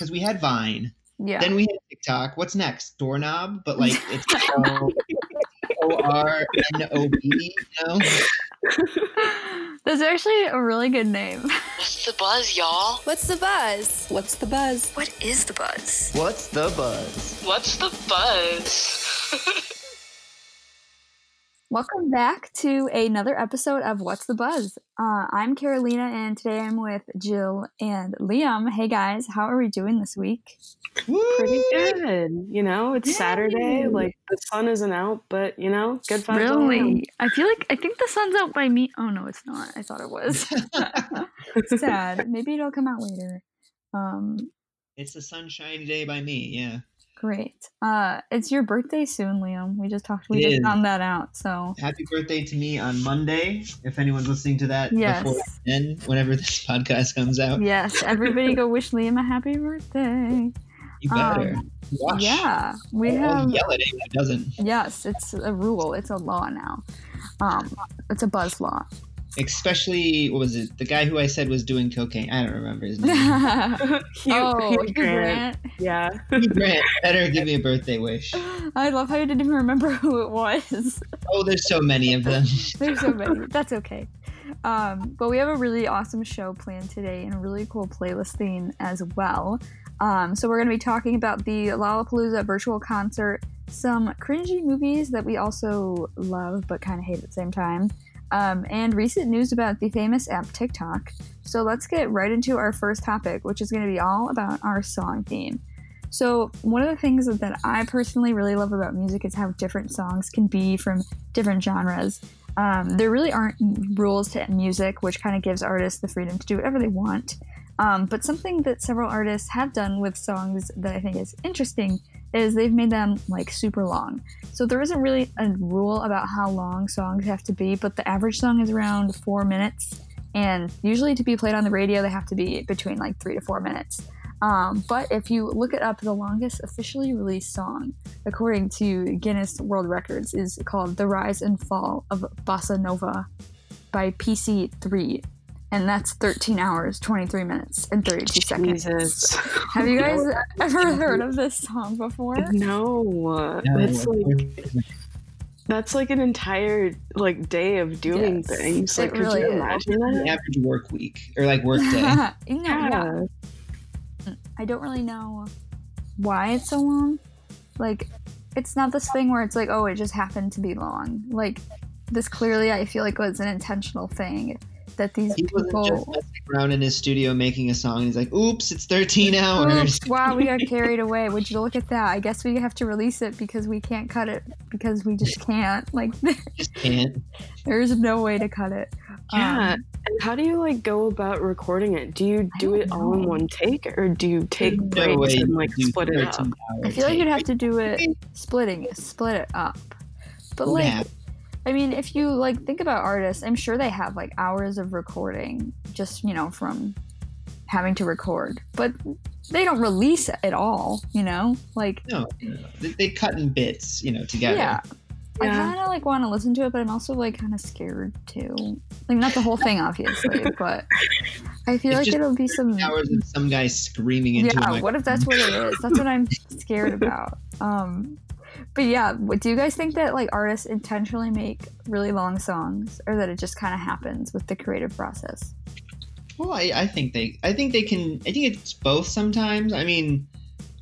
because we had Vine. Yeah. Then we had TikTok. What's next? Doorknob, but like it's O R N O B. No. That's actually a really good name. What's the buzz, y'all? What's the buzz? What's the buzz? What is the buzz? What's the buzz? What's the buzz? Welcome back to another episode of What's the Buzz. Uh, I'm Carolina, and today I'm with Jill and Liam. Hey guys, how are we doing this week? Pretty good. You know, it's Saturday. Like the sun isn't out, but you know, good vibes. all around. Really? I feel like I think the sun's out by me. Oh no, it's not. I thought it was. Sad. Maybe it'll come out later. Um, It's a sunshiny day by me. Yeah. Great. Uh, it's your birthday soon, Liam. We just talked. We It just is. found that out. So Happy birthday to me on Monday. If anyone's listening to that Yes. before then, whenever this podcast comes out, yes, everybody go wish Liam a happy birthday. you better. Um, Watch. Yeah, we I'll have. yell at anyone who doesn't. Yes, it's a rule. It's a law now. Um, it's a buzz law. Especially, what was it? The guy who I said was doing cocaine. I don't remember his name. oh, Hugh, Hugh Hugh Grant. Grant. Yeah. Hugh Grant better give me a birthday wish. I love how you didn't even remember who it was. Oh, there's so many of them. There's so many. That's okay. Um, but we have a really awesome show planned today and a really cool playlist theme as well. Um, so we're going to be talking about the Lollapalooza virtual concert, some cringy movies that we also love but kind of hate at the same time, um, and recent news about the famous app TikTok. So let's get right into our first topic, which is going to be all about our song theme. So, one of the things that I personally really love about music is how different songs can be from different genres. Um, there really aren't rules to music, which kind of gives artists the freedom to do whatever they want. Um, but something that several artists have done with songs that I think is interesting is they've made them like super long. So there isn't really a rule about how long songs have to be, but the average song is around four minutes. And usually to be played on the radio, they have to be between like three to four minutes. Um, but if you look it up, the longest officially released song, according to Guinness World Records, is called The Rise and Fall of Bossa Nova by PC3. And that's 13 hours, 23 minutes, and 32 seconds. Jesus. Have you guys ever heard of this song before? No. That's like that's like an entire like day of doing Yes, things. it Like could really you is. imagine The that? average work week or like work day. yeah, yeah. Yeah. I don't really know why it's so long. Like, it's not this thing where it's like, oh, it just happened to be long. Like, this clearly, I feel like was an intentional thing that these He wasn't just people. around in his studio making a song. He's like, "Oops, it's 13 hours." Oops, wow, we got carried away. Would you look at that? I guess we have to release it because we can't cut it because we just can't. Like, Just can't. there's no way to cut it. Yeah. Um, and how do you like go about recording it? Do you do don't it all in one take or do you take No breaks way and like split it up? I feel like you'd have to do it splitting, split it up. But like, Yeah. I mean, if you like think about artists, I'm sure they have like hours of recording just you know from having to record, but they don't release it all. You know, like No, no. They, they cut in bits, you know, together. yeah. I kind of like want to listen to it, but I'm also like kind of scared too. Like not the whole thing, obviously, but I feel It's like just it'll be some. Hours of some guy screaming into a Yeah, what if that's what it is? That's what I'm scared about. Um, but yeah, what, do you guys think that like artists intentionally make really long songs, or that it just kind of happens with the creative process? Well, I, I think they, I think they can. I think it's both sometimes. I mean,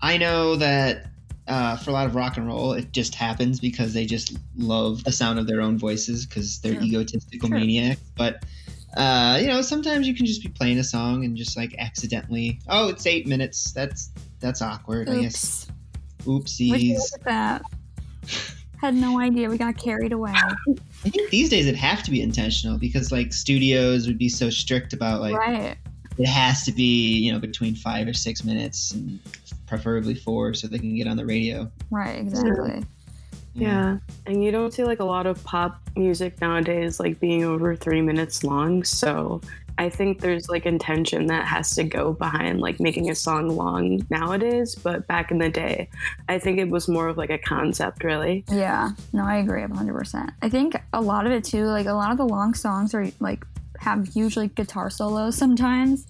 I know that uh, for a lot of rock and roll, it just happens because they just love the sound of their own voices because they're True. egotistical True. maniacs. But uh, you know, sometimes you can just be playing a song and just like accidentally, oh, it's eight minutes. That's that's awkward. I guess. Oops. Would you Oopsies. look that? Had no idea. We got carried away. I think these days it'd have to be intentional because like studios would be so strict about like right. it has to be you know between five or six minutes and preferably four so they can get on the radio. Right. Exactly. Yeah. And you don't see like a lot of pop music nowadays like being over three minutes long. So I think there's like intention that has to go behind like making a song long nowadays. But back in the day, I think it was more of like a concept, really. Yeah. No, I agree 100%. I think a lot of it too, like a lot of the long songs are like have huge like guitar solos sometimes.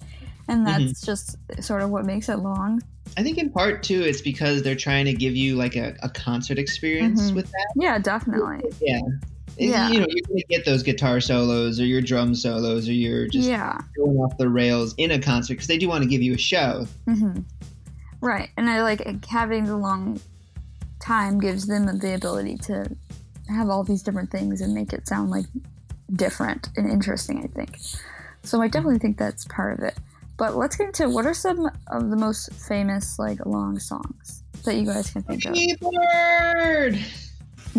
And that's just sort of what makes it long. I think in part too, it's because they're trying to give you like a, a concert experience Mhm. with that. Yeah, definitely. Yeah. Yeah. You know, you're gonna get those guitar solos or your drum solos or you're just yeah. going off the rails in a concert because they do want to give you a show. hmm Right, and I like having the long time gives them the ability to have all these different things and make it sound like different and interesting. I think so. I definitely think that's part of it. But let's get into what are some of the most famous like long songs that you guys can think of.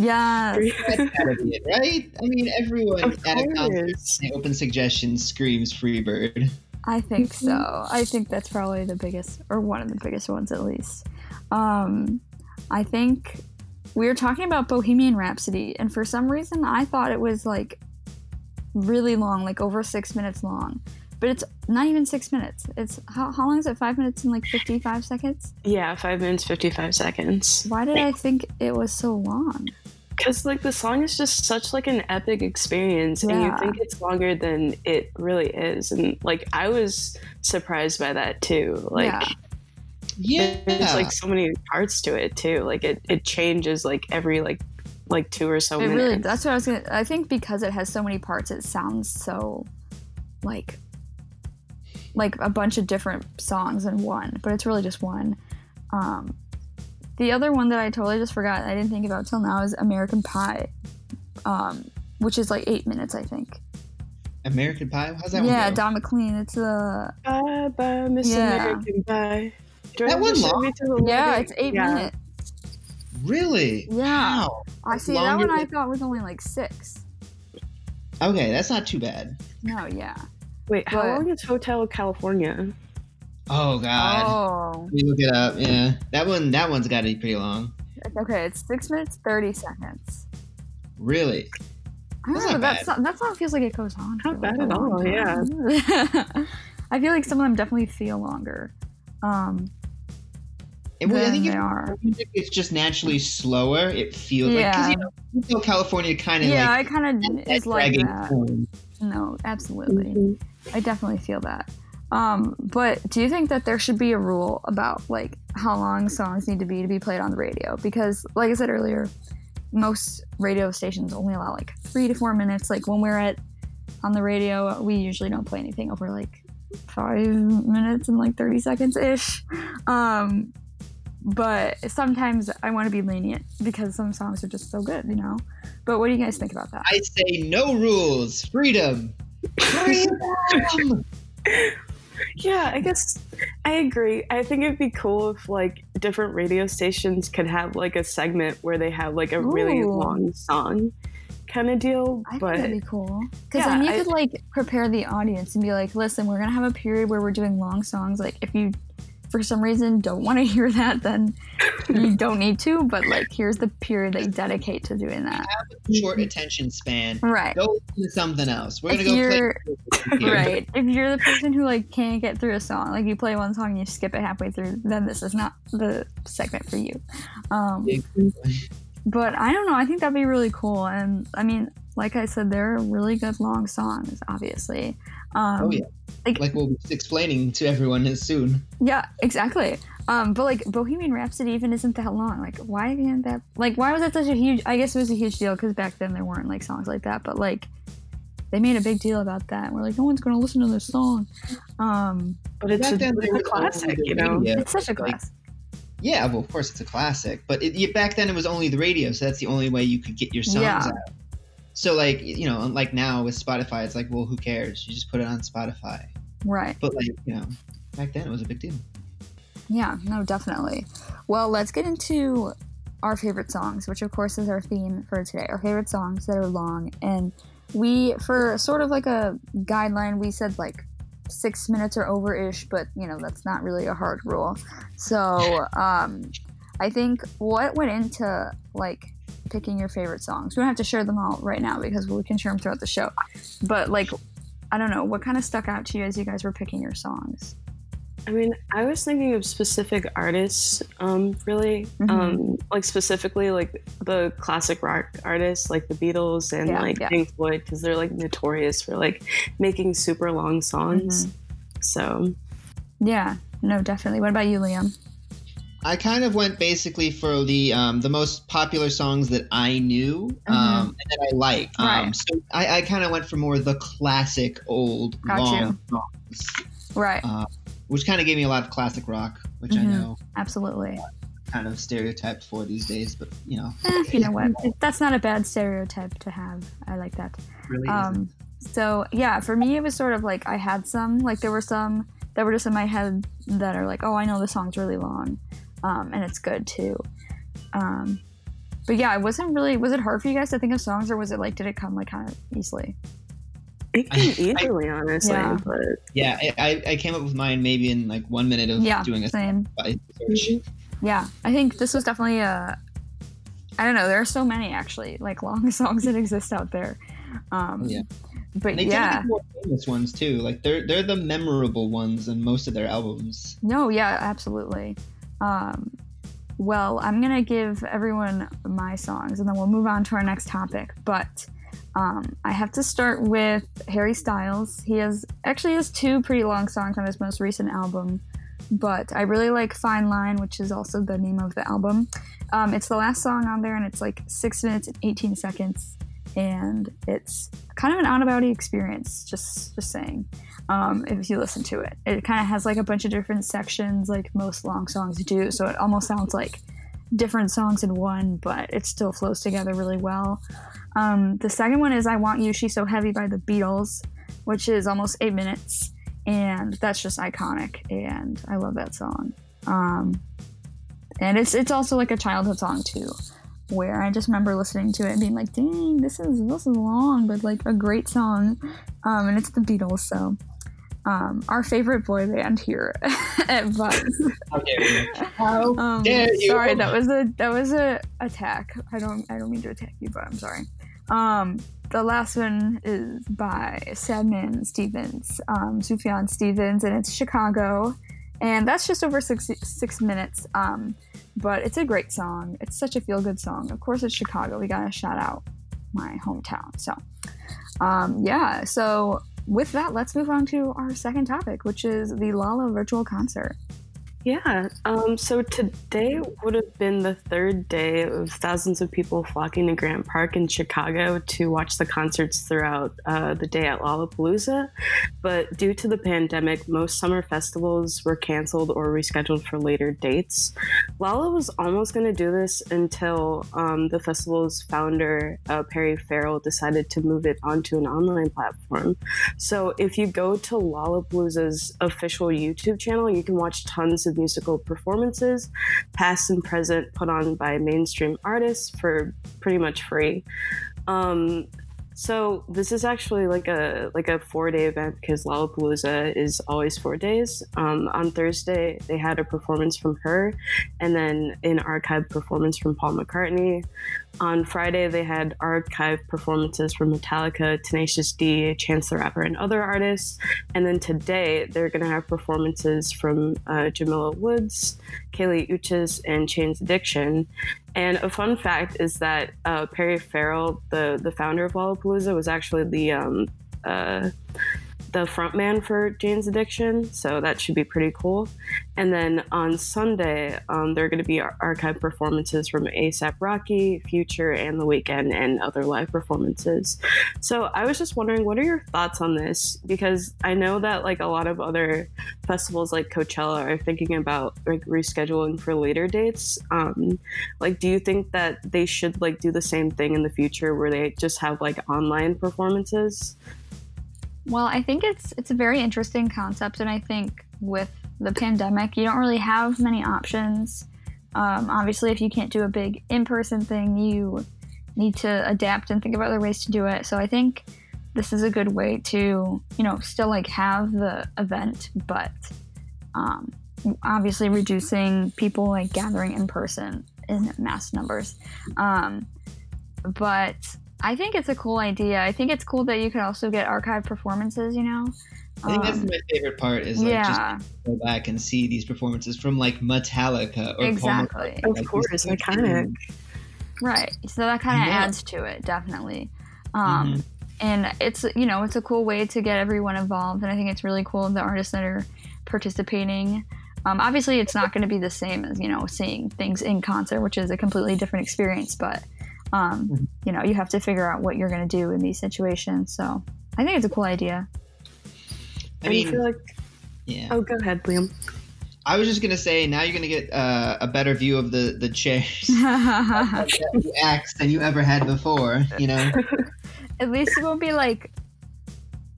Keyboard! Yes. That's gotta be it, right? I mean, everyone Of at a concert, course. open suggestions, screams Freebird. I think Mm-hmm. so. I think that's probably the biggest, or one of the biggest ones at least. Um, I think we were talking about Bohemian Rhapsody, and for some reason, I thought it was like really long, like over six minutes long. But it's not even six minutes. It's how, how long is it? Five minutes and like 55 seconds? Yeah, five minutes, 55 seconds. Why did I think it was so long? Because, like, the song is just such, like, an epic experience, and you think it's longer than it really is. And, like, I was surprised by that, too. Like, Yeah. Yeah. there's, like, so many parts to it, too. Like, it, it changes, like, every, like, like two or so It minutes. really, that's what I was gonna, I think because it has so many parts, it sounds so like, like a bunch of different songs in one, but it's really just one. Um, the other one that I totally just forgot, I didn't think about till now, is American Pie, um, which is like eight minutes, I think. American Pie? How's that yeah, one go? Don McLean. It's the Bye bye, Miss Yeah. American Bye. That one long? me to the yeah, wedding. it's eight Yeah. minutes. really? Yeah. Wow. I That's see that longer one. I thought was only like six. Okay, that's not too bad. No, yeah. Wait, how But- long is Hotel California? Oh God. Oh, Let me look it up. Yeah, that one. That one's got to be pretty long. okay. It's six minutes thirty seconds. Really? I don't That's know, not that, song, that song feels like it goes on. Not bad at long all, yeah. I feel like some of them definitely feel longer. Um, And well, I think they if are. music is just naturally slower, it feels like because Yeah. you know, California kind of Yeah, like I kind of that is like that. tone. No, absolutely. Mhm. I definitely feel that. Um, but do you think that there should be a rule about like how long songs need to be to be played on the radio? Because, like I said earlier, most radio stations only allow like three to four minutes. Like when we're at on the radio, we usually don't play anything over like five minutes and like thirty seconds ish. Um, but sometimes I want to be lenient because some songs are just so good, you know. But what do you guys think about that? I say no rules, freedom. Freedom. Yeah, I guess I agree. I think it'd be cool if like different radio stations could have like a segment where they have like a really long song kind of deal. I think but that'd be cool. Because Yeah, then you I- could like prepare the audience and be like, listen, we're gonna have a period where we're doing long songs. Like if you for some reason don't want to hear that, then you don't need to. But like here's the period that you dedicate to doing that. Short attention span. Right. Go to something else. We're If gonna go play. right. If you're the person who like can't get through a song, like you play one song and you skip it halfway through, then this is not the segment for you. Um, but I don't know. I think that'd be really cool. And I mean, like I said, they're really good long songs, obviously. Um, Oh yeah. Like we'll be explaining to everyone soon. Yeah, exactly. Um, but like Bohemian Rhapsody even isn't that long. Like, why isn't that? Like, why was that such a huge? I guess it was a huge deal because back then there weren't like songs like that. But like, they made a big deal about that. We're like, no one's gonna listen to this song. Um, but it's Back a, then, it's there a classic, you know. radio. it's such a like- Yeah, well, of course it's a classic, but it, back then it was only the radio, so that's the only way you could get your songs Yeah. out. So like you know, like now with Spotify, it's like, well, who cares? You just put it on Spotify. right. But like you know, back then it was a big deal. Yeah. No, definitely. Well, let's get into our favorite songs, which of course is our theme for today. Our favorite songs that are long, and we for sort of like a guideline, we said like six minutes or over ish, but you know that's not really a hard rule. So um, I think what went into like picking your favorite songs. We don't have to share them all right now because we can share them throughout the show. But like, I don't know, what kind of stuck out to you as you guys were picking your songs? I mean, I was thinking of specific artists, um, really, Mhm. um, like specifically like the classic rock artists, like the Beatles and Yeah, like yeah. Pink Floyd, because they're like notorious for like making super long songs. Mm-hmm. So Yeah, no, definitely. What about you, Liam? I kind of went basically for the um, the most popular songs that I knew um, and that I liked. Um, Mm-hmm. Right. So I, I kind of went for more the classic old Got long songs, Right. uh, which kind of gave me a lot of classic rock, which I Mhm. know Absolutely. kind of stereotyped for these days, but you know, Eh, you know what? That's not a bad stereotype to have. I like that. really Um, isn't. so yeah, for me, it was sort of like I had some, like there were some that were just in my head that are like, oh, I know the song's really long, um, and it's good too. Um, but yeah, it wasn't really. Was it hard for you guys to think of songs, or was it like, did it come like kind of easily? It came easily, honestly, Yeah. but Yeah, I, I- I came up with mine maybe in like one minute of Yeah, doing a same. Spotify search. Yeah, I think this was definitely a. I don't know. There are so many actually, like long songs that exist out there. Um, Oh, yeah. But They yeah, tend to be more famous ones too. Like they're they're the memorable ones in most of their albums. No, yeah, absolutely. Um, well, I'm gonna give everyone my songs, and then we'll move on to our next topic. But um, I have to start with Harry Styles. He has actually has two pretty long songs on his most recent album, but I really like "Fine Line," which is also the name of the album. Um, it's the last song on there, and it's like six minutes and 18 seconds, and it's kind of an out-of-body experience. Just, just saying um, if you listen to it. It kind of has like a bunch of different sections, like most long songs do. So it almost sounds like different songs in one, but it still flows together really well. Um, the second one is I Want You, She's So Heavy by the Beatles, which is almost eight minutes. And that's just iconic. And I love that song. Um, and it's, it's also like a childhood song too. Where I just remember listening to it and being like, "Dang, this is this is long, but like a great song." Um, and it's the Beatles, so um, our favorite boy band here at Buzz. How? How Um, dare you? sorry, that was a that was a attack. I don't I don't mean to attack you, but I'm sorry. Um, the last one is by Sadman Stevens, um, Sufjan Stevens, and it's Chicago, and that's just over six six minutes. Um, but it's a great song. It's such a feel good song. Of course, it's Chicago. We gotta shout out my hometown. So, um, yeah. So with that, let's move on to our second topic, which is the Lolla virtual concert. Yeah. Um, so today would have been the third day of thousands of people flocking to Grant Park in Chicago to watch the concerts throughout uh, the day at Lollapalooza. But due to the pandemic, most summer festivals were canceled or rescheduled for later dates. Lolla was almost going to do this until um, the festival's founder, uh, Perry Farrell, decided to move it onto an online platform. So if you go to Lollapalooza's official YouTube channel, you can watch tons of musical performances, past and present, put on by mainstream artists for pretty much free. Um, so this is actually like a like a four day event because Lollapalooza is always four days. Um, on Thursday they had a performance from her, and then an archive performance from Paul McCartney. On Friday they had archive performances from Metallica, Tenacious D, Chance the Rapper, and other artists. And then today they're gonna have performances from uh, Jamila Woods, Kali Uchis, and Jane's Addiction. And a fun fact is that uh, Perry Farrell, the the founder of Lollapalooza, was actually the um, uh, the frontman for Jane's Addiction, so that should be pretty cool. And then on Sunday, um, there are going to be ar- archive performances from ASAP Rocky, Future, and The Weeknd, and other live performances. So I was just wondering, what are your thoughts on this? Because I know that like a lot of other festivals like Coachella are thinking about like rescheduling for later dates. Um, like, do you think that they should like do the same thing in the future where they just have like online performances? Well, I think it's it's a very interesting concept, and I think with the pandemic, you don't really have many options. Um, obviously, if you can't do a big in-person thing, you need to adapt and think of other ways to do it. So I think this is a good way to, you know, still like have the event, but um, obviously reducing people like gathering in person in mass numbers. Um, but I think it's a cool idea. I think it's cool that you can also get archive performances. You know. I think that's Um, my favorite part is like yeah, just go back and see these performances from like Metallica or exactly. Paul McCartney. Of Like, course, these- iconic. Right. So that kind of Yeah. adds to it, definitely. Um, Mhm. And it's you know it's a cool way to get everyone involved, and I think it's really cool the artists that are participating. Um, obviously, it's not going to be the same as you know seeing things in concert, which is a completely different experience. But um, Mhm. you know, you have to figure out what you're going to do in these situations. So I think it's a cool idea. I I mean, feel like yeah. oh, go ahead, Liam. I was just gonna say now you're gonna get uh, a better view of the the chairs At the acts than you ever had before. You know. At least it won't be like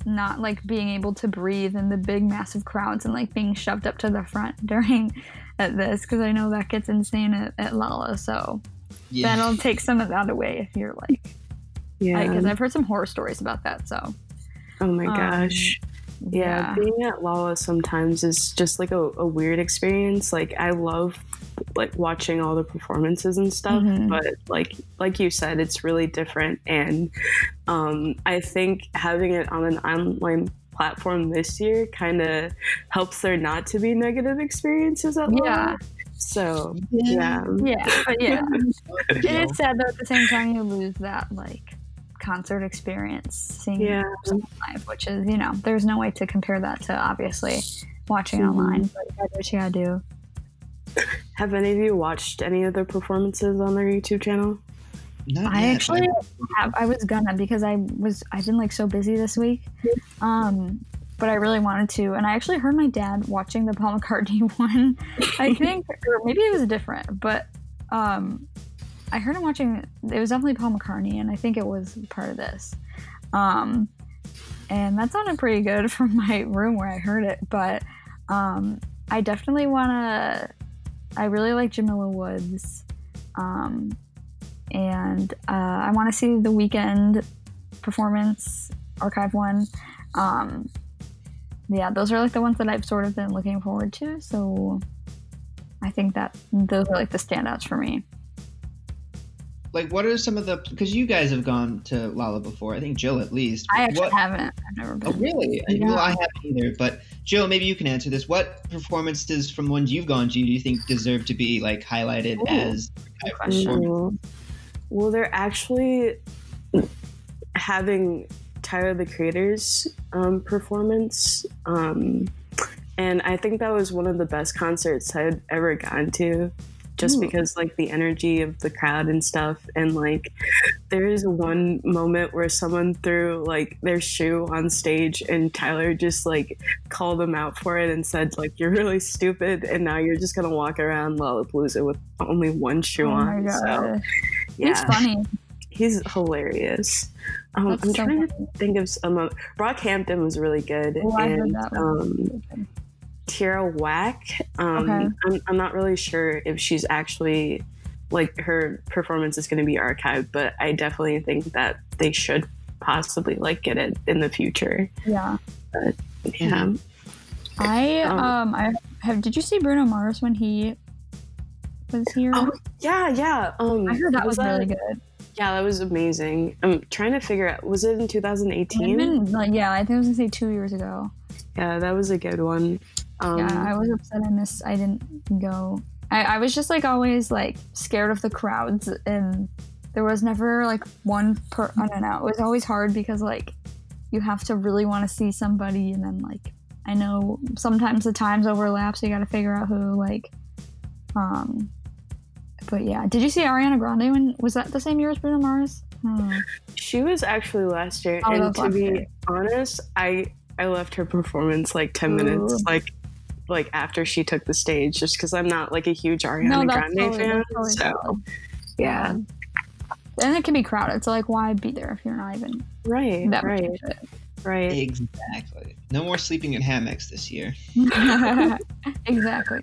not like being able to breathe in the big massive crowds and like being shoved up to the front during at this because I know that gets insane at, at Lolla. So Yeah. that'll take some of that away if you're like Yeah. because I've heard some horror stories about that. So oh my um, gosh. Yeah, being at Lolla sometimes is just like a, a weird experience. Like I love like watching all the performances and stuff, Mhm. but like like you said, it's really different. And um, I think having it on an online platform this year kind of helps there not to be negative experiences at Lolla. Yeah. So yeah, Yeah, but yeah, it is sad though. At the same time, you lose that like concert experience seeing it yeah. live, which is you know, there's no way to compare that to obviously watching Mhm. online. But you gotta do what you gotta do. Have any of you watched any of their performances on their YouTube channel? Not I yet, actually have, I was gonna because I was I've been like so busy this week. Um but I really wanted to and I actually heard my dad watching the Paul McCartney one. I think or maybe it was different, but um I heard him watching it was definitely Paul McCartney and I think it was part of this. Um and that sounded pretty good from my room where I heard it, but um I definitely wanna I really like Jamila Woods. Um and uh, I want to see the Weeknd performance archive one. Um, yeah, those are like the ones that I've sort of been looking forward to. So I think that those are like the standouts for me. like what are some of the because you guys have gone to Lolla before? I think Jill at least. I actually what, haven't. I've never Oh really? Yeah. Well, I haven't either. But Jill, maybe you can answer this. What performances from ones you've gone to do you think deserve to be like highlighted Ooh, as good question. Well, they're actually having Tyler the Creator's um, performance. Um, and I think that was one of the best concerts I had ever gone to. Just Ooh. because, like, the energy of the crowd and stuff. And, like, there is one moment where someone threw, like, their shoe on stage, and Tyler just, like, called them out for it and said, like, you're really stupid, and now you're just gonna walk around Lollapalooza with only one shoe Oh on. So, yeah, It's funny. He's hilarious. Um, I'm so trying funny. to think of some. of Brockhampton was really good, Oh, and that um. Tierra Whack. Um, Okay. I'm, I'm not really sure if she's actually like her performance is going to be archived, but I definitely think that they should possibly like get it in the future. yeah, Yeah. I Um, um I have. Did you see Bruno Mars when he was here? Oh, Yeah, yeah. Um, I heard that was, really good. Yeah, that was amazing. I'm trying to figure out. Was it in 2018? like, yeah, I think I was gonna say two years ago. Yeah, that was a good one. Um, yeah, I was upset I missed. I didn't go. I, I was just like always like scared of the crowds, and there was never like one per. I don't know. It was always hard because like you have to really want to see somebody, and then like I know sometimes the times overlap, so you got to figure out who like. Um, but yeah, did you see Ariana Grande when was that the same year as Bruno Mars? Hmm. She was actually last year, Oh, and to be year. honest, I I left her performance like ten minutes like like after she took the stage, just because I'm not like a huge Ariana that's Grande totally, fan. totally so valid. yeah, and it can be crowded. So like, why be there if you're not even right, that right, right. Exactly. No more sleeping in hammocks this year. exactly.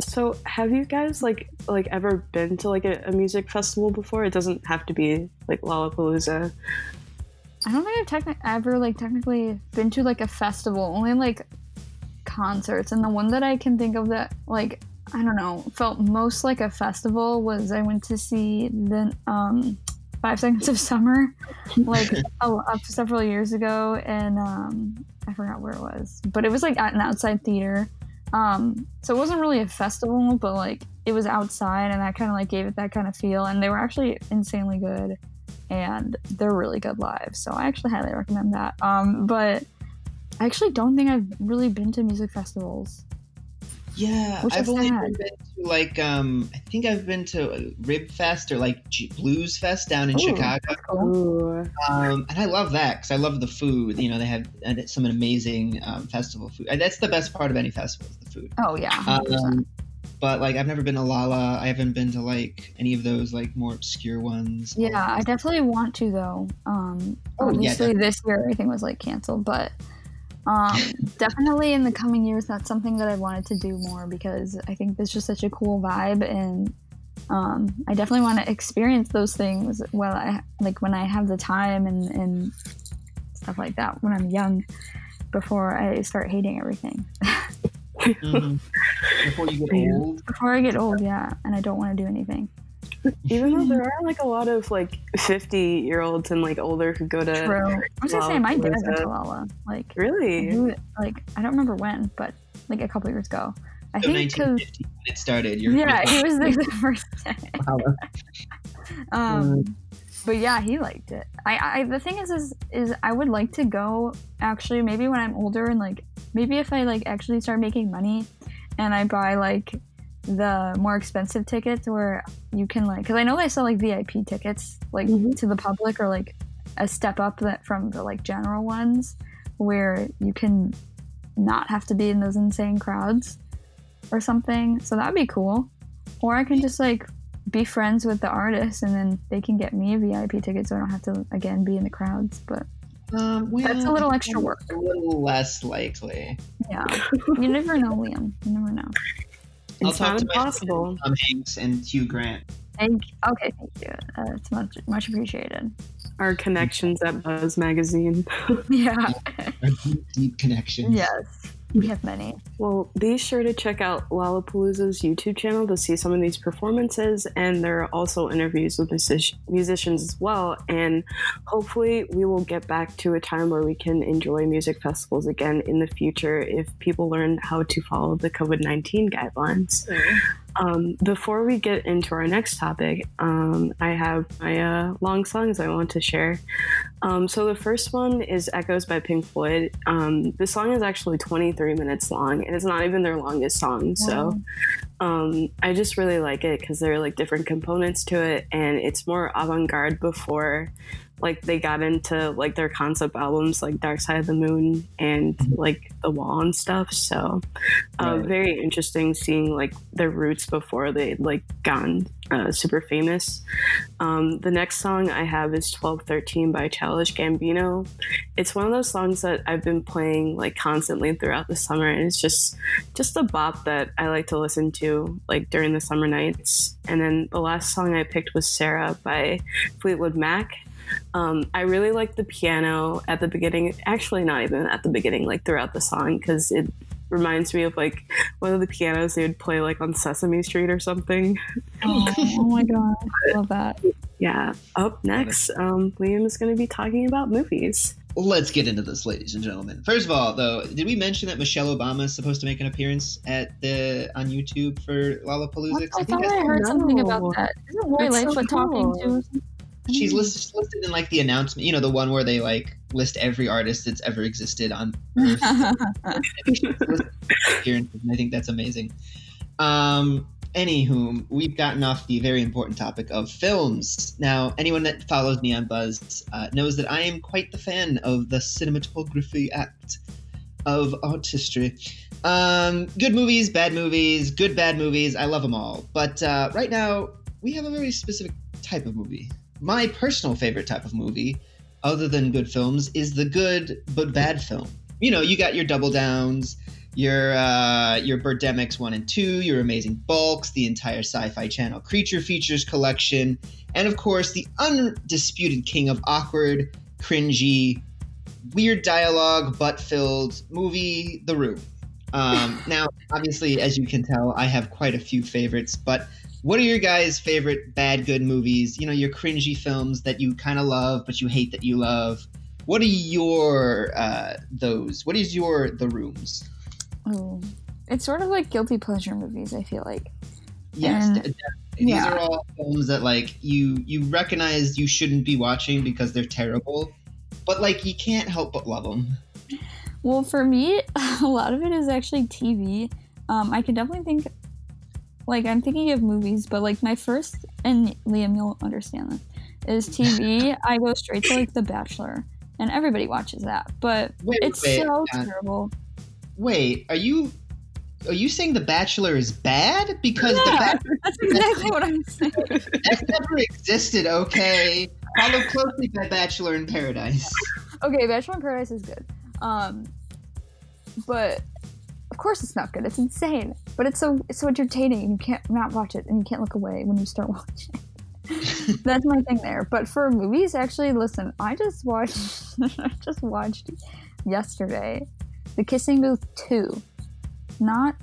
So have you guys like like ever been to like a, a music festival before? It doesn't have to be like Lollapalooza. I don't think I've techni- ever like technically been to like a festival. Only like concerts, and the one that I can think of that like I don't know felt most like a festival was I went to see the um Five Seconds of Summer like a, several years ago, and um I forgot where it was, but it was like at an outside theater. Um, so it wasn't really a festival, but like it was outside, and that kind of like gave it that kind of feel. And they were actually insanely good, and they're really good live. So I actually highly recommend that. Um, but I actually don't think I've really been to music festivals. Yeah, I've only been to like um, I think I've been to Rib Fest or like G- Blues Fest down in Ooh. Chicago, Cool. Um, and I love that because I love the food. You know, they have some amazing um, festival food. That's the best part of any festival is the food. Oh yeah. Um, but like I've never been to Lolla. I haven't been to like any of those like more obscure ones. Yeah, I definitely want to though. Um, Oh, yeah, obviously this year everything was like canceled, but um, definitely in the coming years that's something that I wanted to do more because I think there's just such a cool vibe and um, I definitely want to experience those things while I like when I have the time and, and stuff like that when I'm young before I start hating everything. Mhm. Before you get old. Before I get old, yeah, and I don't want to do anything. Even though there are like a lot of like 50 year olds and like older who go to. True. I was gonna say my dad went to Lollapalooza. Lolla. Like Really? Who- like I don't remember when, but like a couple years ago. I So think because 1950 when it started. You're, yeah, you're he was there the first day. Wow. Um, but yeah, he liked it. I, I the thing is, is is I would like to go actually maybe when I'm older and like maybe if I like actually start making money and I buy like the more expensive tickets where you can like because I know they sell like VIP tickets like Mhm. to the public or like a step up that from the like general ones where you can not have to be in those insane crowds or something. So that'd be cool. Or I can just like be friends with the artist and then they can get me a VIP ticket so I don't have to again be in the crowds. But Um, well, That's a little extra work. A little less likely. yeah, you never know, Liam. You never know. I'll It's talk not to my impossible. Tom Hanks and Hugh Grant. Thank okay, thank you. Uh, it's much much appreciated. Our connections at Buzz Magazine. Yeah. Our deep, deep connections. yes. We have many. Well, be sure to check out Lollapalooza's YouTube channel to see some of these performances, and there are also interviews with music- musicians as well. And hopefully, we will get back to a time where we can enjoy music festivals again in the future if people learn how to follow the COVID 19 guidelines. Um, before we get into our next topic, um, I have my uh, long songs I want to share. Um, so the first one is Echoes by Pink Floyd. Um, the song is actually 23 minutes long, and it's not even their longest song. So um, I just really like it because there are like different components to it, and it's more avant-garde before like they got into like their concept albums like Dark Side of the Moon and like The Wall and stuff. So uh, Right. very interesting seeing like their roots before they like gotten uh, super famous. Um, the next song I have is 1213 by Childish Gambino. It's one of those songs that I've been playing like constantly throughout the summer, and it's just just a bop that I like to listen to like during the summer nights. And then the last song I picked was Sarah by Fleetwood Mac. Um, I really like the piano at the beginning. Actually, not even at the beginning, like throughout the song, because it reminds me of like one of the pianos they would play like on Sesame Street or something. Oh, oh my god, I love that. Yeah. Up next, um, Liam is going to be talking about movies. Let's get into this, ladies and gentlemen. First of all, though, did we mention that Michelle Obama is supposed to make an appearance at the on YouTube for Lollapalooza? 'Cause I think thought I that's- heard something about that. Isn't Lori That's so Lightfoot talking cool. to? She's listed, listed in like the announcement. You know, the one where they like list every artist that's ever existed on Earth. I think that's amazing. Um, anywho, we've gotten off the very important topic of films. Now, anyone that follows me on Buzz uh, knows that I am quite the fan of the cinematography act of artistry. Um, good movies, bad movies, good bad movies. I love them all. But uh, right now, we have a very specific type of movie. My personal favorite type of movie, other than good films, is the good but bad film. You know, you got your double downs, your uh, your Birdemics one and two, your Amazing Bulks, the entire Sci-Fi Channel creature features collection, and of course the undisputed king of awkward, cringy, weird dialogue, butt-filled movie, The Room. Um, now, obviously, as you can tell, I have quite a few favorites, but what are your guys' favorite bad good movies? You know, your cringy films that you kind of love, but you hate that you love. What are your uh, those? What is your the rooms? Oh, it's sort of like guilty pleasure movies. I feel like. Yes, And- definitely. these yeah. are all films that like you you recognize you shouldn't be watching because they're terrible, but like you can't help but love them. Well, for me, a lot of it is actually TV. Um, I can definitely think, like, I'm thinking of movies, but like my first, and Liam, you'll understand this, is TV. I go straight to like The Bachelor, and everybody watches that, but Wait, it's wait, so uh, terrible. Wait, are you are you saying The Bachelor is bad? Because The Bachelor that's exactly what I'm saying. that never existed. Okay, follow closely by Bachelor in Paradise. Okay, Bachelor in Paradise is good. Um, but of course it's not good. It's insane. But it's so it's so entertaining. You can't not watch it, and you can't look away when you start watching. That's my thing there. But for movies, actually, listen, I just watched. I just watched yesterday, The Kissing Booth two, not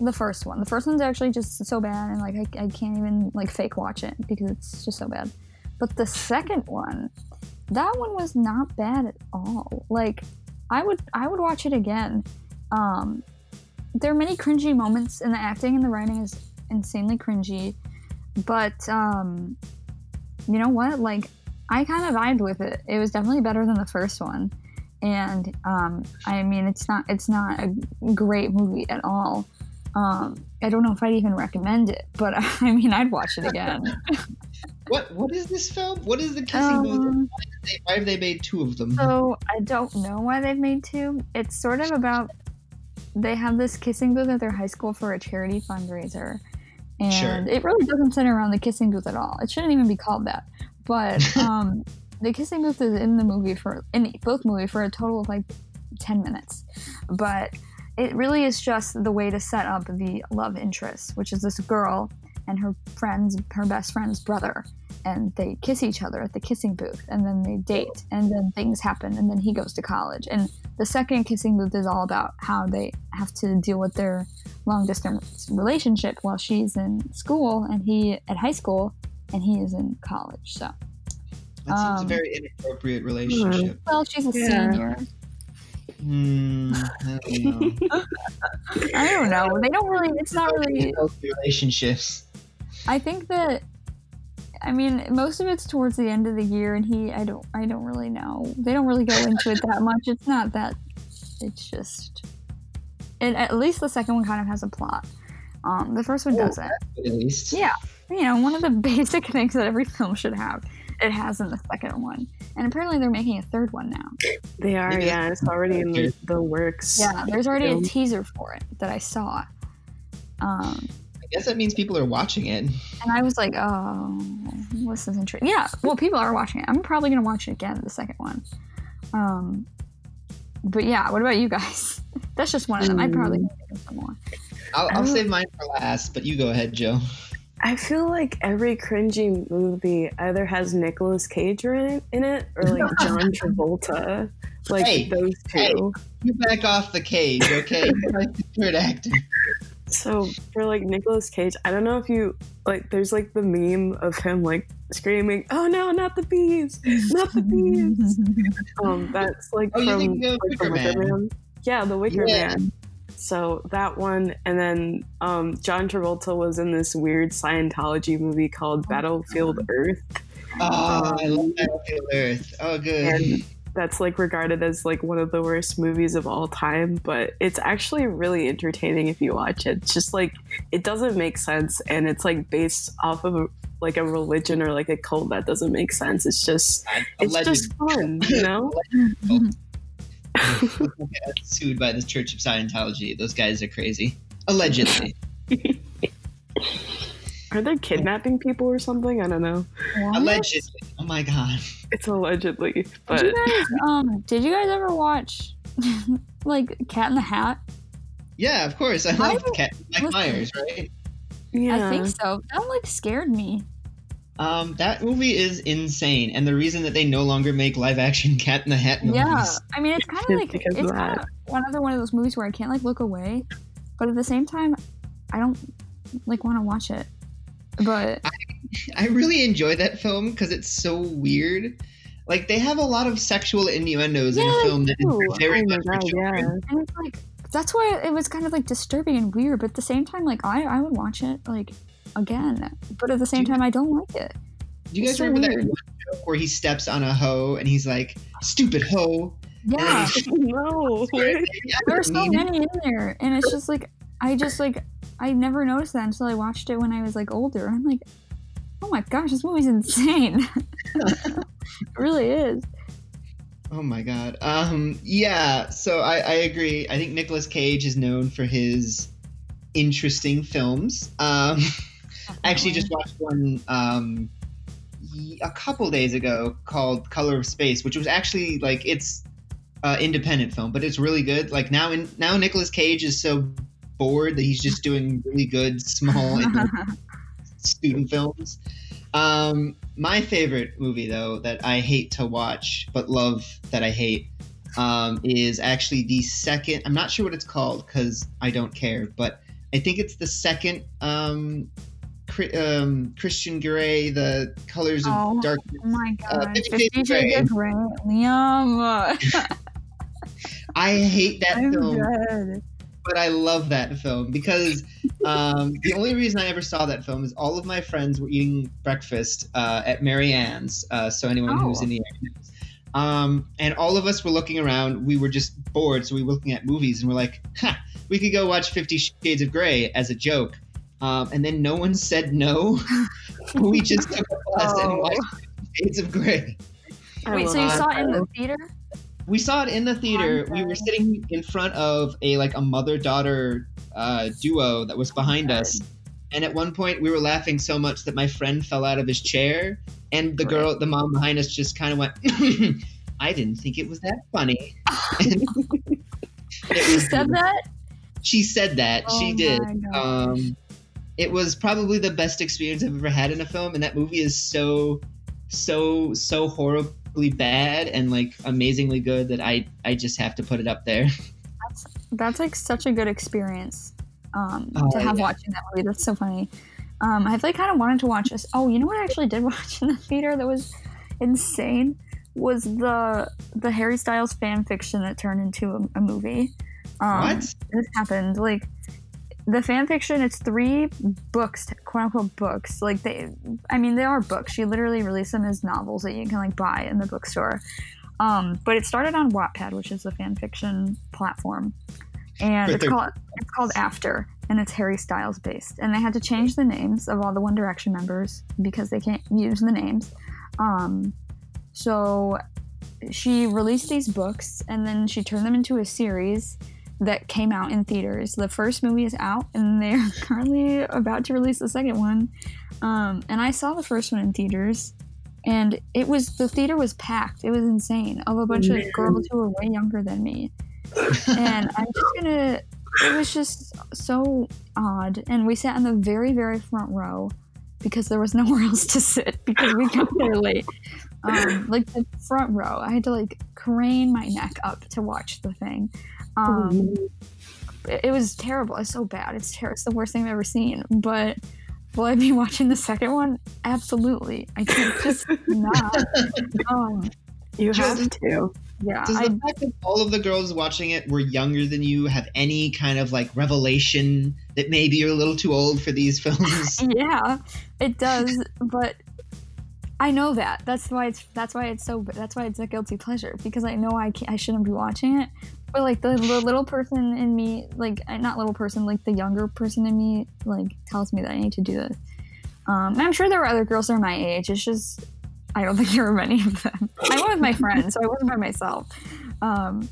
the first one. The first one's actually just so bad, and like I, I can't even like fake watch it because it's just so bad. But the second one, that one was not bad at all. Like I would I would watch it again. Um, there are many cringy moments, and the acting and the writing is insanely cringy. But um, you know what? Like I kind of vibed with it. It was definitely better than the first one. And um, I mean, it's not it's not a great movie at all. Um, I don't know if I'd even recommend it, but I mean, I'd watch it again. What what is this film? What is the Kissing Booth? Um, Why have they made two of them? So I don't know why they've made two. It's sort of about they have this kissing booth at their high school for a charity fundraiser, and Sure. it really doesn't center around the kissing booth at all. It shouldn't even be called that. But um, the kissing booth is in the movie for in both movie for a total of like ten minutes, but it really is just the way to set up the love interest, which is this girl and her friends, her best friend's brother, and they kiss each other at the kissing booth, and then they date, and then things happen, and then he goes to college. And the second kissing booth is all about how they have to deal with their long distance relationship while she's in school and he at high school, and he is in college. So, That seems a um, very inappropriate relationship. well, she's a Yeah. senior. Hmm. I don't know. I don't know. They don't really. It's not really. Healthy relationships. I think that I mean most of it's towards the end of the year and he I don't I don't really know. They don't really go into it that much. It's not that it's just and at least the second one kind of has a plot. Um the first one Oh. doesn't. At least. Yeah. You know, one of the basic things that every film should have. It has in the second one. And apparently they're making a third one now. They are, Maybe yeah. It's already in the, the works. Yeah, there's already a teaser for it that I saw. Um I guess that means people are watching it. And I was like, oh, this is interesting. Yeah, well, people are watching it. I'm probably going to watch it again, the second one. Um, but yeah, what about you guys? That's just one of them. I probably think some more. I'll, I'll save mine for last, but you go ahead, Joe. I feel like every cringy movie either has Nicolas Cage in it, or like John Travolta. Like Hey, those two. hey. You back off the cage, okay? You guys are good acting. So for like Nicolas Cage, I don't know if you like there's like the meme of him like screaming, Oh no, not the bees! Not the bees. um that's like Oh, from, think like, Wicker the Wicker Man. Man. Yeah, the Wicker Yeah. Man. So that one and then um John Travolta was in this weird Scientology movie called Battlefield Earth. Oh, I love Battlefield Earth. Oh, good. and that's like regarded as like one of the worst movies of all time but it's actually really entertaining if you watch it it's just like it doesn't make sense and it's like based off of like a religion or like a cult that doesn't make sense it's just it's Alleged- just fun you know sued by the Church of Scientology. Those guys are crazy. Allegedly. are they kidnapping people or something i don't know What? Allegedly. Oh my god. it's allegedly Did but you guys, um, did you guys ever watch like Cat in the Hat? Yeah, of course. I I love don't- Cat Mike listen. Myers, right? yeah I think so. That like scared me. Um, that movie is insane, and the reason that they no longer make live action Cat in the Hat movies. Yeah, I mean, it's kind of like it's that. kind of another one of those movies where I can't like look away, but at the same time, I don't like want to watch it. But I really enjoy that film because it's so weird. Like they have a lot of sexual innuendos in Yeah, a film that is very oh much for god children. yeah and it's like that's why it was kind of like disturbing and weird. But at the same time, like I I would watch it like again. But at the same time, I don't like it. Do you guys so remember that weird. one joke where he steps on a hoe and he's like, "Stupid hoe"? Yeah, no Yeah, there's so many in there, and it's just like I just like I never noticed that until I watched it when I was like older. I'm like, oh my gosh, this movie's insane. it really is. Oh my god. Um, yeah. So I, I agree. I think Nicolas Cage is known for his interesting films. Um, I actually just watched one um, a couple days ago called Color of Space, which was actually like it's uh, independent film, but it's really good. Like now, in now Nicolas Cage is so bored that he's just doing really good small student films. Um, my favorite movie, though, that I hate to watch but love that I hate, um, is actually the second. I'm not sure what it's called because I don't care, but I think it's the second um, um, Christian Grey, The Colors of Oh, Darkness. Oh my Uh, god. Fifty Fifty of Shades of Grey. Liam. I hate that I'm film. dead. But I love that film because um, the only reason I ever saw that film is all of my friends were eating breakfast uh, at Mary Ann's. Uh, so anyone who's Oh. in the area knows. Um, and all of us were looking around. We were just bored, so we were looking at movies, and we're like, "Ha, we could go watch Fifty Shades of Grey as a joke." Um, and then no one said no. we just took a bus and Oh. watched Fifty Shades of Grey. I Wait, so you saw it in the theater? We saw it in the theater. We were sitting in front of a like a mother daughter uh, duo that was behind us, and at one point we were laughing so much that my friend fell out of his chair, and the girl, the mom behind us, just kind of went. I didn't think it was that funny. She said that? She said that. she Oh did. Um, it was probably the best experience I've ever had in a film, and that movie is so, so, so bad and like amazingly good that I, I just have to put it up there. That's, that's like such a good experience um, Oh, to have yeah. watching that movie. That's so funny. Um, I've like kind of wanted to watch this. Oh, you know what I actually did watch in the theater that was insane was the the Harry Styles fan fiction that turned into a, a movie. Um, What? This happened like the fan fiction. It's three books, quote unquote books. Like they, I mean, they are books. She literally released them as novels that you can like buy in the bookstore. Um, but it started on Wattpad, which is a fan fiction platform, and it's called it's called After, and it's Harry Styles based. And they had to change the names of all the One Direction members because they can't use the names. Um, so she released these books, and then she turned them into a series that came out in theaters. The first movie is out, and they're currently about to release the second one. Um, and I saw the first one in theaters, and it was the theater was packed. It was insane of a bunch of girls who were way younger than me. and I'm just gonna. It was just so odd, and we sat in the very, very front row because there was nowhere else to sit because we got there late. Um, like the front row, I had to like crane my neck up to watch the thing. Um, it, it was terrible. It's so bad. It's ter- It's the worst thing I've ever seen. But will I be watching the second one? Absolutely. I can't just not. Um, You Just- have to. yeah, Does I the fact that all of the girls watching it were younger than you have any kind of like revelation that maybe you're a little too old for these films? yeah, it does. But I know that. That's why it's that's why it's so that's why it's a guilty pleasure because I know I can't, I shouldn't be watching it. But like the, the little person in me, like not little person, like the younger person in me, like tells me that I need to do this. Um, I'm sure there were other girls that are my age. It's just I don't think there were many of them. I went with my friends, so I wasn't by myself. Um,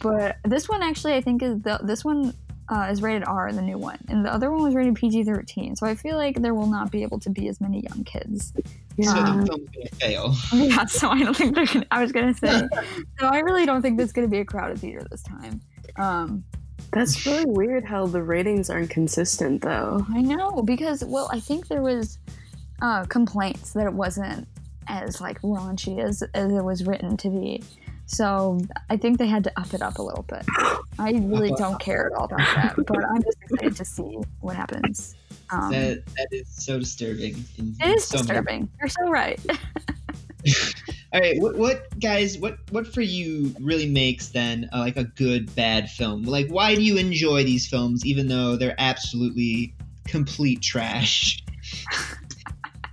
but this one actually, I think is the this one uh, is rated R, the new one, and the other one was rated PG-13. So I feel like there will not be able to be as many young kids. So Yeah. the film's gonna fail. Yeah, so I don't think they're gonna. I was gonna say, so I really don't think there's gonna be a crowded theater this time. Um, That's really weird how the ratings aren't consistent though. I know because well, I think there was uh, complaints that it wasn't as like raunchy as as it was written to be. So I think they had to up it up a little bit. I really don't care at all about that, but I'm just excited to see what happens. Um, That that is so disturbing. in- it is so many- disturbing. You're so right. All right, what, what guys? What what for you really makes then uh, like a good bad film? Like, why do you enjoy these films even though they're absolutely complete trash?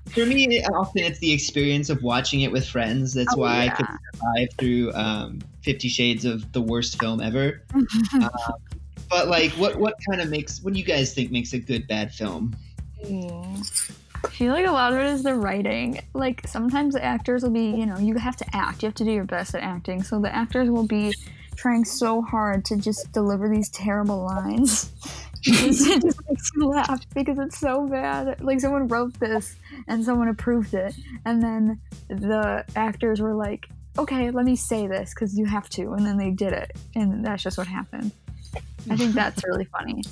For me, often it's the experience of watching it with friends. That's Oh, why I could survive through um, Fifty Shades of the worst film ever. but but like, what what kind of makes? What do you guys think makes a good bad film? I feel like a lot of it is the writing. Like sometimes the actors will be, you know, you have to act. You have to do your best at acting. So the actors will be trying so hard to just deliver these terrible lines. it just, makes you laugh because it's so bad. Like someone wrote this and someone approved it, and then the actors were like, "Okay, let me say this because you have to," and then they did it, and that's just what happened. I think that's really funny.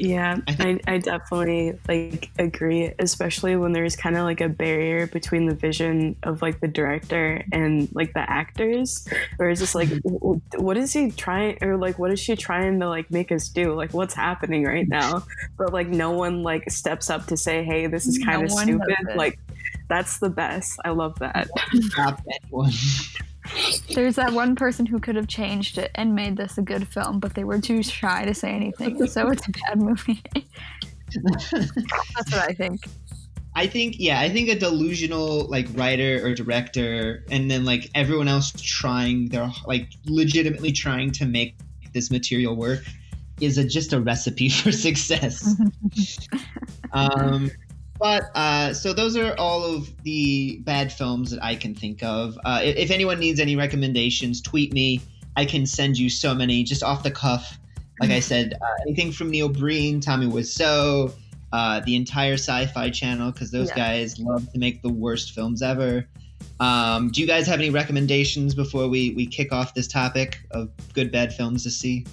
Yeah, I I, definitely like agree, especially when there's kind of like a barrier between the vision of like the director and like the actors, where it's just like, w- w- what is he trying, or like, what is she trying to like make us do? Like, what's happening right now? But like, no one like steps up to say, hey, this is kind of one does stupid. Like, that's the best. I love that. Stop anyone. There's that one person who could have changed it and made this a good film, but they were too shy to say anything, so it's a bad movie. That's what I think. I think yeah, I think a delusional like writer or director, and then like everyone else trying their like legitimately trying to make this material work is a, just a recipe for success. um, but uh, so those are all of the bad films that I can think of. Uh, if, if anyone needs any recommendations, tweet me. I can send you so many just off the cuff. Like I said, uh, anything from Neil Breen, Tommy Wiseau, uh, the entire Sci-Fi Channel, because those Yeah. guys love to make the worst films ever. Um, do you guys have any recommendations before we we kick off this topic of good bad films to see?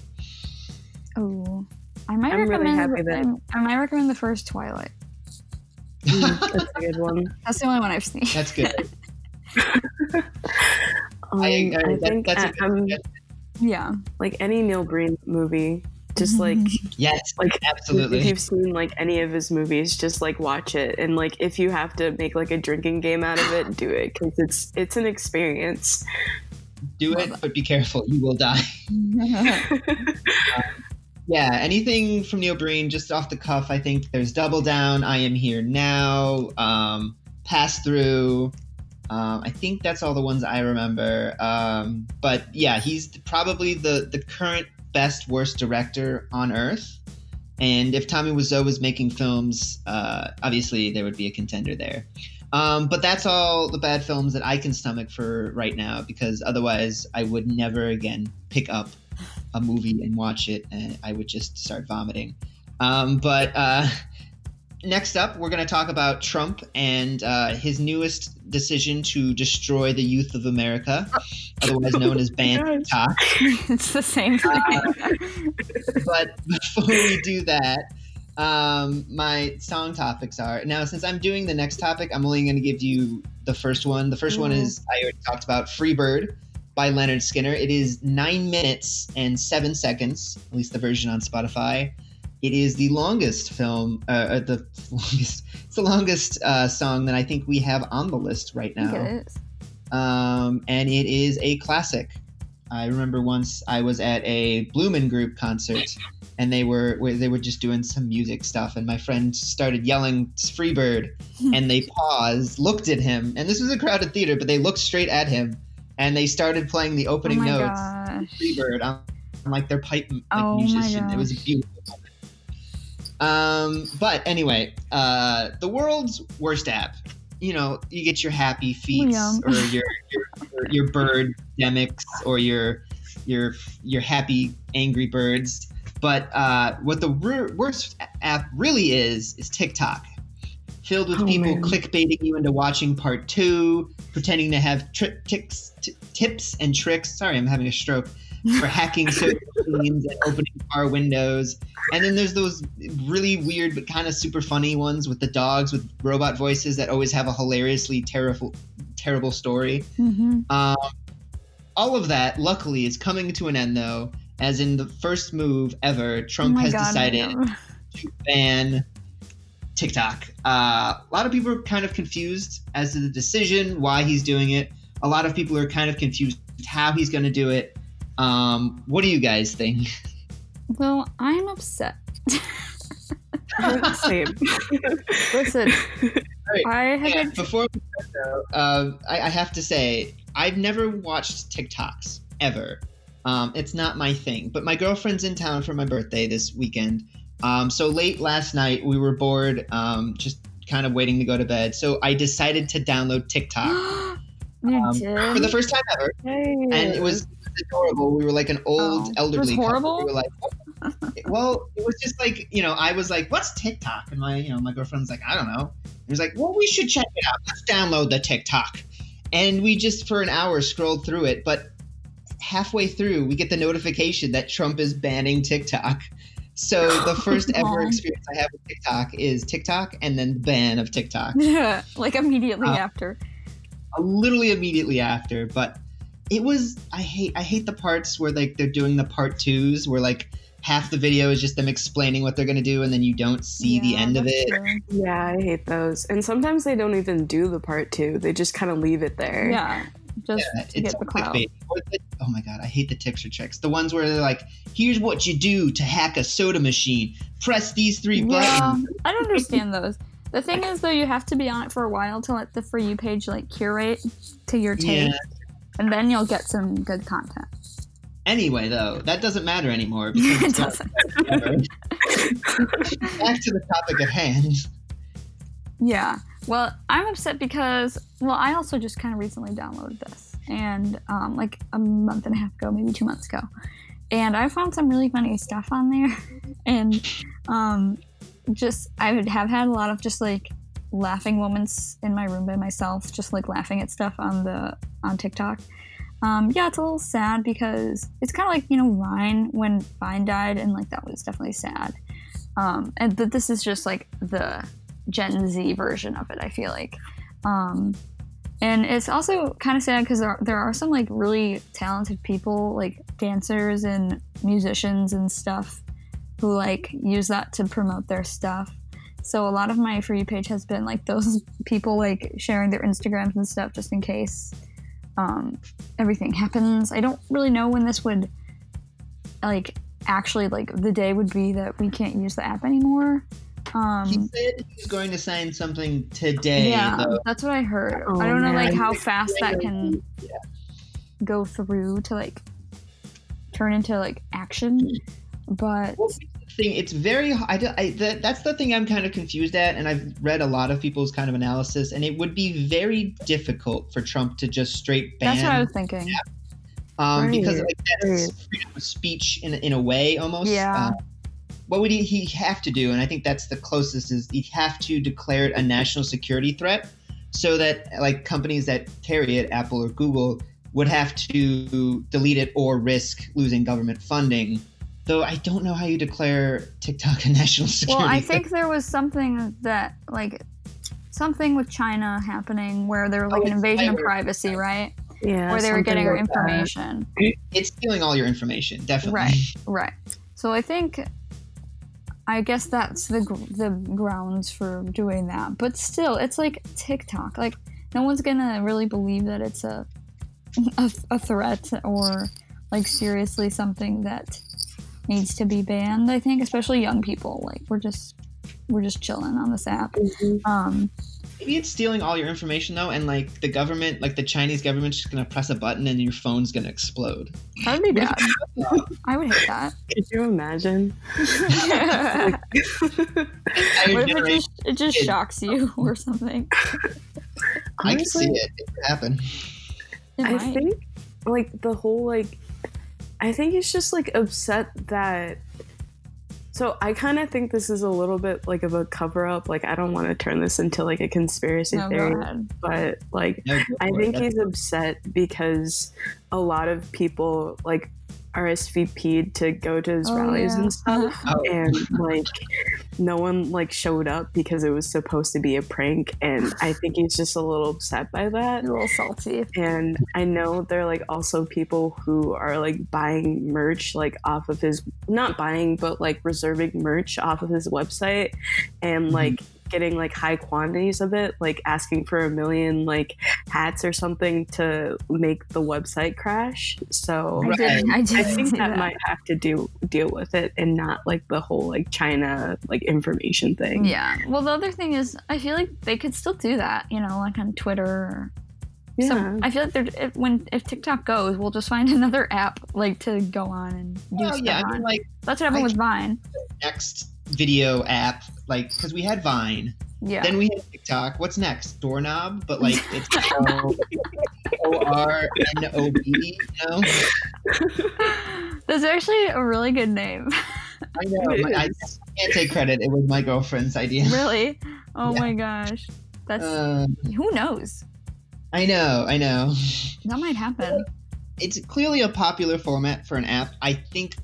Oh, I might I'm really recommend. happy that- I might recommend the first Twilight. Mm, that's a good one. That's the only one I've seen. That's good. Um, I- I, I- that- think that's a I- good I'm yeah. like any Neil Breen movie. Just like yes, like absolutely. If you've seen like any of his movies, just like watch it, and like if you have to make like a drinking game out of it, do it because it's it's an experience. do it, but be careful. You will die. Yeah, anything from Neil Breen, just off the cuff. I think there's Double Down, I Am Here Now, um, Pass Through. Um, I think that's all the ones I remember. Um, but yeah, he's probably the the current best worst director on earth. And if Tommy Wiseau was making films, uh, obviously there would be a contender there. Um, but that's all the bad films that I can stomach for right now, because otherwise I would never again pick up a movie and watch it, and I would just start vomiting. Um, but uh, next up, we're going to talk about Trump and uh, his newest decision to destroy the youth of America, otherwise known as ban gosh. TikTok. it's the same thing. but before we do that, um, my song topics are now. Since I'm doing the next topic, I'm only going to give you the first one. The 1st one Mhm. is I already talked about "Freebird" by Lynyrd Skynyrd. It is nine minutes and seven seconds, at least the version on Spotify. It is the longest film, uh, uh, the longest. It's the longest uh, song that I think we have on the list right now it is. um, and it is a classic. I remember once I was at a Blue Man Group concert, and they were they were just doing some music stuff, and my friend started yelling "Freebird," and they paused, looked at him, and this was a crowded theater, but they looked straight at him, and they started playing the Oh opening my notes, gosh. "Freebird," on, on like their pipe like, Oh my musician. It was beautiful. Um, but anyway, uh, the world's worst app. You know, you get your happy feet or your your, your, your bird demics or your your your happy angry birds. But uh, what the wor- worst app really is is TikTok, filled with Oh, people man. clickbaiting you into watching part two, pretending to have tri- ticks, t- tips and tricks. Sorry, I'm having a stroke for hacking search machines and opening car windows. And then there's those really weird but kind of super funny ones with the dogs with robot voices that always have a hilariously terrible, terrible story. Mhm. Um, all of that, luckily, is coming to an end though. As in the first move ever, Oh Trump my has God, decided to ban TikTok. Uh, a lot of people are kind of confused as to the decision, why he's doing it. A lot of people are kind of confused how he's going to do it. Um, what do you guys think? Well, I'm upset. Same. Listen, I have Yeah, been before we start, though, uh, I, I have to say I've never watched TikToks ever. Um, it's not my thing. But my girlfriend's in town for my birthday this weekend. Um, so late last night, we were bored, um, just kind of waiting to go to bed. So I decided to download TikTok um, for the first time ever, and it was, adorable. We were like an old Oh. elderly. It was couple. We were like, well, it was just like you know, I was like, "What's TikTok?" And my you know my girlfriend's like, "I don't know." He was like, "Well, we should check it out. Let's download the TikTok." And we just for an hour scrolled through it, but halfway through, we get the notification that Trump is banning TikTok. So the first ever experience I have with TikTok is TikTok and then the ban of TikTok. Yeah, like immediately Uh, after. Uh, literally immediately after, but it was I hate I hate the parts where like they're doing the part twos where like half the video is just them explaining what they're gonna do and then you don't see the end of it. true. Yeah, I hate those. And sometimes they don't even do the part two. They just kind of leave it there. Yeah, just Yeah, to it's get the clout. The- oh my god, I hate the or tricks. The ones where they're like, "Here's what you do to hack a soda machine. Press these three Yeah, buttons." I don't understand those. The thing is, though, you have to be on it for a while to let the for you page like curate to your taste, Yeah. and then you'll get some good content. Anyway, though, that doesn't matter anymore because it doesn't. Back to the topic at hand. Yeah. Well, I'm upset because well, I also just kind of recently downloaded this, and um, like a month and a half ago, maybe two months ago, and I found some really funny stuff on there, and um, just I have had a lot of just like laughing moments in my room by myself, just like laughing at stuff on the on TikTok. Um, yeah, it's a little sad because it's kind of like you know Vine when Vine died, and like that was definitely sad. Um, and but this is just like the Gen Z version of it. I feel like, um, and it's also kind of sad because there, there are some like really talented people, like dancers and musicians and stuff, who like use that to promote their stuff. So a lot of my you page has been like those people like sharing their Instagrams and stuff just in case um, everything happens. I don't really know when this would like actually like the day would be that we can't use the app anymore. Um, He said he was going to sign something today. yeah, though. that's what I heard. Oh, I don't know like how fast that can go through to like turn into like action, but Well, thing it's very h- I, do- I that, that's the thing i'm kind of confused at and i've read a lot of people's kind of analysis and it would be very difficult for trump to just straight ban that's what I was thinking. um, because like that's freedom of speech in, a- in a way almost Yeah. Uh, what would he, he have to do and i think that's the closest is he'd have to declare it a national security threat so that like companies that carry it apple or google would have to delete it or risk losing government funding though i don't know how you declare tiktok a national security threat. Well, I think there was something that like something with China happening where there was like Oh, an it's invasion of privacy, right? Yeah. where they were getting our like that. information. it's stealing all your information definitely Right. Right. So I think, I guess that's the the grounds for doing that. But still, it's like TikTok. Like no one's gonna really believe that it's a a, a threat or like seriously something that needs to be banned. I think, especially young people. Like we're just we're just chilling on this app. Mhm. Um, maybe it's stealing all your information though and like the government like the chinese government's just gonna press a button and your phone's gonna explode that'd be bad. I would hate that. Could you imagine? what if it just, it just shocks you or something? i can see it it could happen It I think like the whole like I think he's just like upset that so I kind of think this is a little bit like of a cover up. Like I don't want to turn this into like a conspiracy no, theory, go ahead. but like No, go I for it. think he's upset because a lot of people like RSVP'd to go to his Oh, rallies yeah. and stuff, Oh. and like no one like showed up because it was supposed to be a prank, and I think he's just a little upset by that. A little salty. And I know there are like also people who are like buying merch like off of his not buying but like reserving merch off of his website and Mhm. like getting like high quantities of it, like asking for a million like hats or something to make the website crash. So I did. I did. I think see that, might have to do deal with it and not like the whole like China like information thing. Yeah. Well, the other thing is, I feel like they could still do that. You know, like on Twitter or Yeah. So I feel like there, if, when if TikTok goes, we'll just find another app like to go on and do Well, stuff yeah, I on. mean, like That's what happened I- with Vine. next video app, like because we had Vine, Yeah. then we had TikTok. What's next? Doorknob, but like it's O R N O B. You know, That's actually a really good name. I know. But I can't take credit. It was my girlfriend's idea. really? Oh Yeah. my gosh. That's Uh, who knows? I know. I know. That might happen. It's clearly a popular format for an app. I think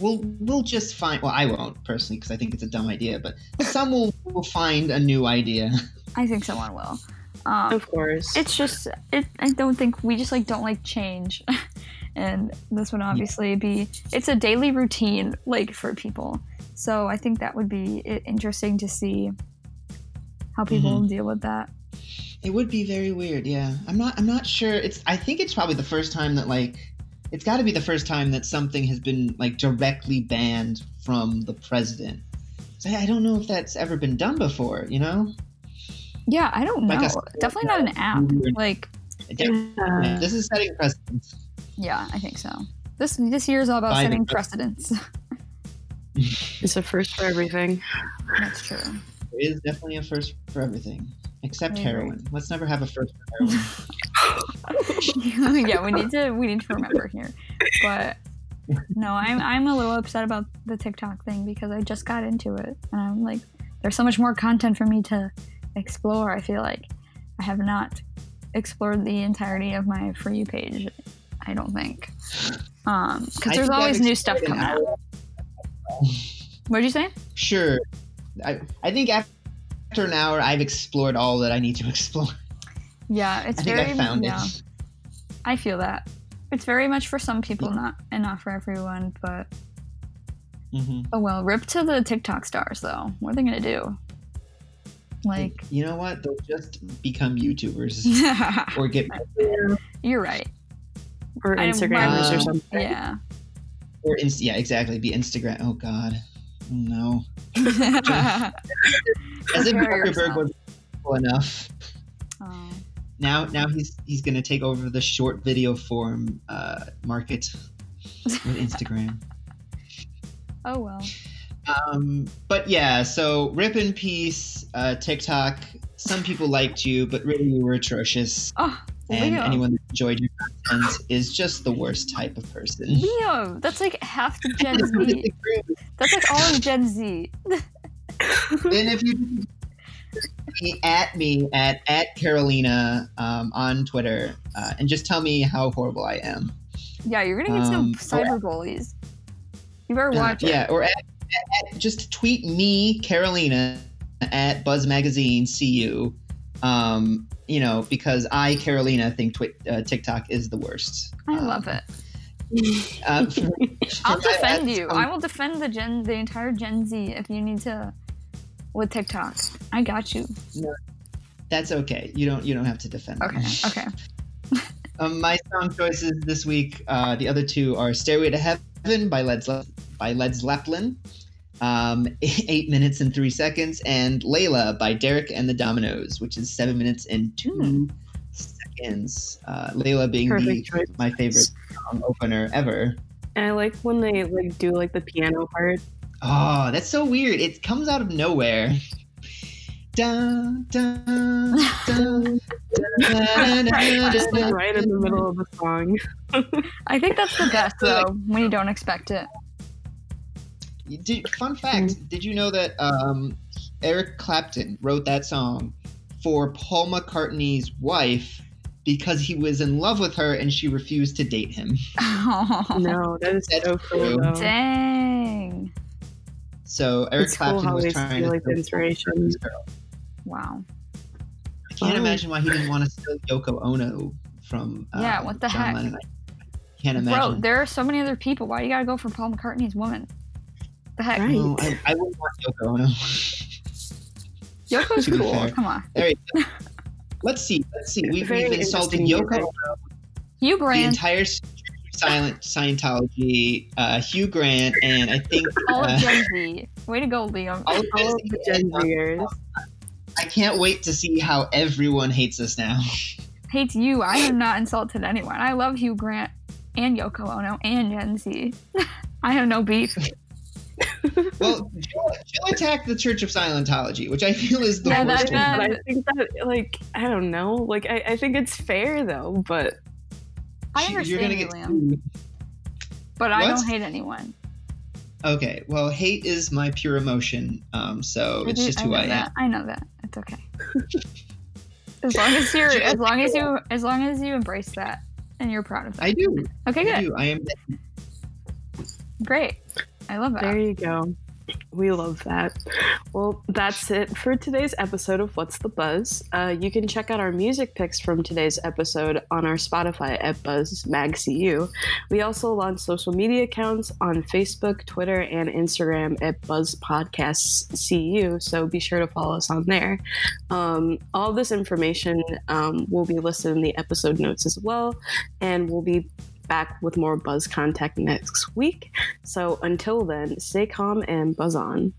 we'll we'll just find. Well, I won't personally because I think it's a dumb idea, but some will will find a new idea. I think someone will. Um, Of course. it's just it, I don't think we just like don't like change, and this would obviously be it's a daily routine like for people. So I think that would be interesting to see how people deal with that. It would be very weird, yeah. I'm not I'm not sure. It's I think it's probably the first time that like it's got to be the first time that something has been like directly banned from the president. So I I don't know if that's ever been done before, you know? Yeah, I don't know. Like a- Definitely not an app. Like Yeah. this is setting precedents. yeah, I think so. This this year is all about Biden- setting precedents. It's a first for everything. That's true. It is definitely a first for everything, except I heroin. Let's never have a first for heroin. yeah, we need to we need to remember here. But no, I'm I'm a little upset about the TikTok thing because I just got into it and I'm like, there's so much more content for me to explore. I feel like I have not explored the entirety of my for you page. I don't think, um, because I there's always new stuff coming out. What'd you say? Sure. I, I think after an hour, I've explored all that I need to explore. Yeah, it's I think very I found yeah. it. I feel that it's very much for some people, not and not for everyone. But hmm oh well. Rip to the TikTok stars though. What are they gonna do? Like, you know what? They'll just become YouTubers or get you're right. Or I- Instagrammers Uh, or something. Yeah. or inst- yeah, exactly. Be Instagram. Oh God, no. As if Zuckerberg was cool enough. Oh. Now, now he's he's gonna take over the short video form uh, market with Instagram. oh well. Um, but yeah, so rip in peace, uh, TikTok. Some people liked you, but really you were atrocious. Oh, And Leo. anyone that enjoyed your content is just the worst type of person. Leo, that's like half the Gen Z. That's like all of Gen Z. and if you be at me at at Carolina um, on Twitter uh, and just tell me how horrible I am. Yeah, you're gonna get Um, some cyber bullies. You better Uh, watch it. yeah, or at, at, just tweet me Carolina at Buzz Magazine. See you. Um, you know, because I Carolina think twi- uh, TikTok is the worst. I Um, love it. Uh, I'll defend you. um, I will defend the Gen, the entire Gen Z if you need to with TikTok. I got you. No, That's okay. You don't you don't have to defend. me. Okay. Okay. Um, my song choices this week, uh, the other two are "Stairway to Heaven" by Led Ze- by Led Zeppelin, um, eight minutes and three seconds, and "Layla" by Derek and the Dominos, which is seven minutes and two Hmm. seconds. Uh, "Layla" being the, my favorite song opener ever. And I like when they like do like the piano part. Oh, that's so weird! It comes out of nowhere. Dun, dun, dun, Just like right in the middle of the song. I think that's the best though when you don't expect it. You Did, fun fact: Did you know that um, Eric Clapton wrote that song for Paul McCartney's wife because he was in love with her and she refused to date him? Oh. No, that is That's so true. cool. Dang. So Eric It's cool Clapton how was they trying to like steal inspiration. this girl. Wow. I can't Wow. imagine why he didn't want to steal Yoko Ono from. Uh, Yeah, what the John heck? Lennon. I can't imagine. Bro, there are so many other people. Why you gotta go for Paul McCartney's woman? The heck? Right. No, I, I wouldn't want Yoko Ono. Yoko's cool. fair. Come on. let's see. Let's see. We, Very we've insulted Yoko music. Ono Hugh the entire silent Scientology, uh, Hugh Grant, and I think all uh, of Gen Z. Way to go, Liam. all of All of the Gen Zers. I can't wait to see how everyone hates us now. hates you. I have not insulted anyone. I love Hugh Grant and Yoko Ono and Gen Z. I have no beef. well, Jill, Jill attacked the Church of Scientology, which I feel is the Yeah, worst that- one. But I think that, like, I don't know. Like, I, I think it's fair though. But I understand You're gonna you, get Liam, sued. but I don't hate anyone. Okay, well, hate is my pure emotion, um, so I it's do- just I who know I am. I know that. It's okay. as long as you're, as long as you, as long as you embrace that and you're proud of that. I do. Okay, I good, do. I am. great. I love that. there you go. We love that. Well, that's it for today's episode of What's the Buzz. Uh, you can check out our music picks from today's episode on our Spotify at BuzzMagCU. We also launch social media accounts on Facebook, Twitter, and Instagram at Buzz Podcasts CU, so be sure to follow us on there. Um, all this information um, will be listed in the episode notes as well, and we'll be back with more Buzz content next week. So until then, stay calm and buzz on.